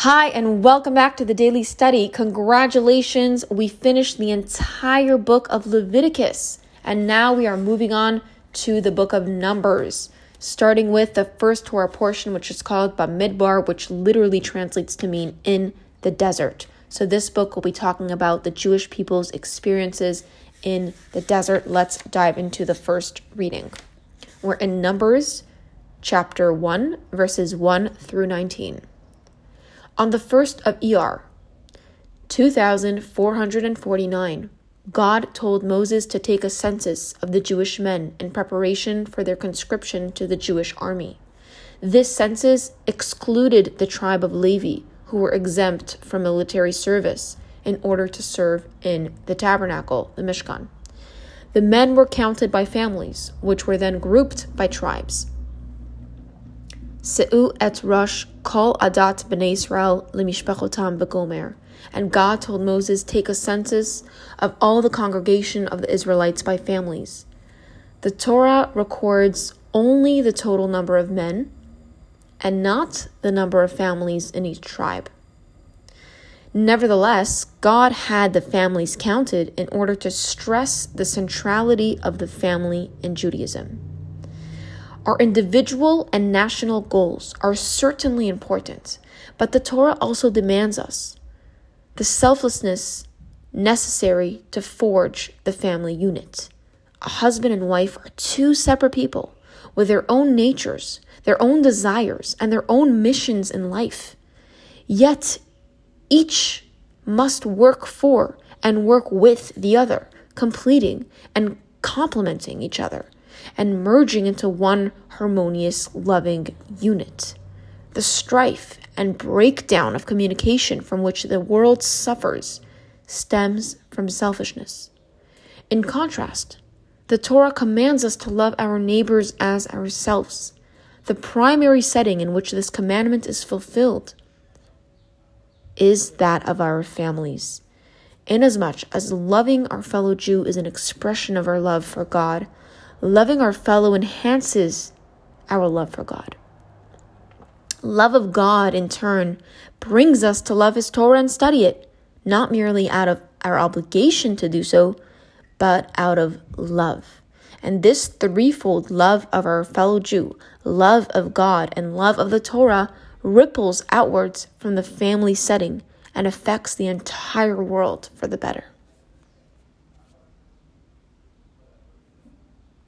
Hi, and welcome back to the Daily Study. Congratulations, we finished the entire book of Leviticus, and now we are moving on to the book of Numbers, starting with the first Torah portion, which is called Bamidbar, which literally translates to mean in the desert. So, this book will be talking about the Jewish people's experiences in the desert. Let's dive into the first reading. We're in Numbers chapter 1, verses 1 through 19. On the first of Iyar, 2449, God told Moses to take a census of the Jewish men in preparation for their conscription to the Jewish army. This census excluded the tribe of Levi, who were exempt from military service in order to serve in the tabernacle, the Mishkan. The men were counted by families, which were then grouped by tribes. Se'u et Rosh Kol Adat Bnei Israel Limishpachotam Begomer. And God told Moses, Take a census of all the congregation of the Israelites by families. The Torah records only the total number of men and not the number of families in each tribe. Nevertheless, God had the families counted in order to stress the centrality of the family in Judaism. Our individual and national goals are certainly important, but the Torah also demands us the selflessness necessary to forge the family unit. A husband and wife are two separate people with their own natures, their own desires, and their own missions in life. Yet, each must work for and work with the other, completing and complementing each other and merging into one harmonious, loving unit. The strife and breakdown of communication from which the world suffers stems from selfishness. In contrast, the Torah commands us to love our neighbors as ourselves. The primary setting in which this commandment is fulfilled is that of our families. Inasmuch as loving our fellow Jew is an expression of our love for God, Loving our fellow enhances our love for God. Love of God, in turn, brings us to love His Torah and study it, not merely out of our obligation to do so, but out of love. And this threefold love of our fellow Jew, love of God, and love of the Torah ripples outwards from the family setting and affects the entire world for the better.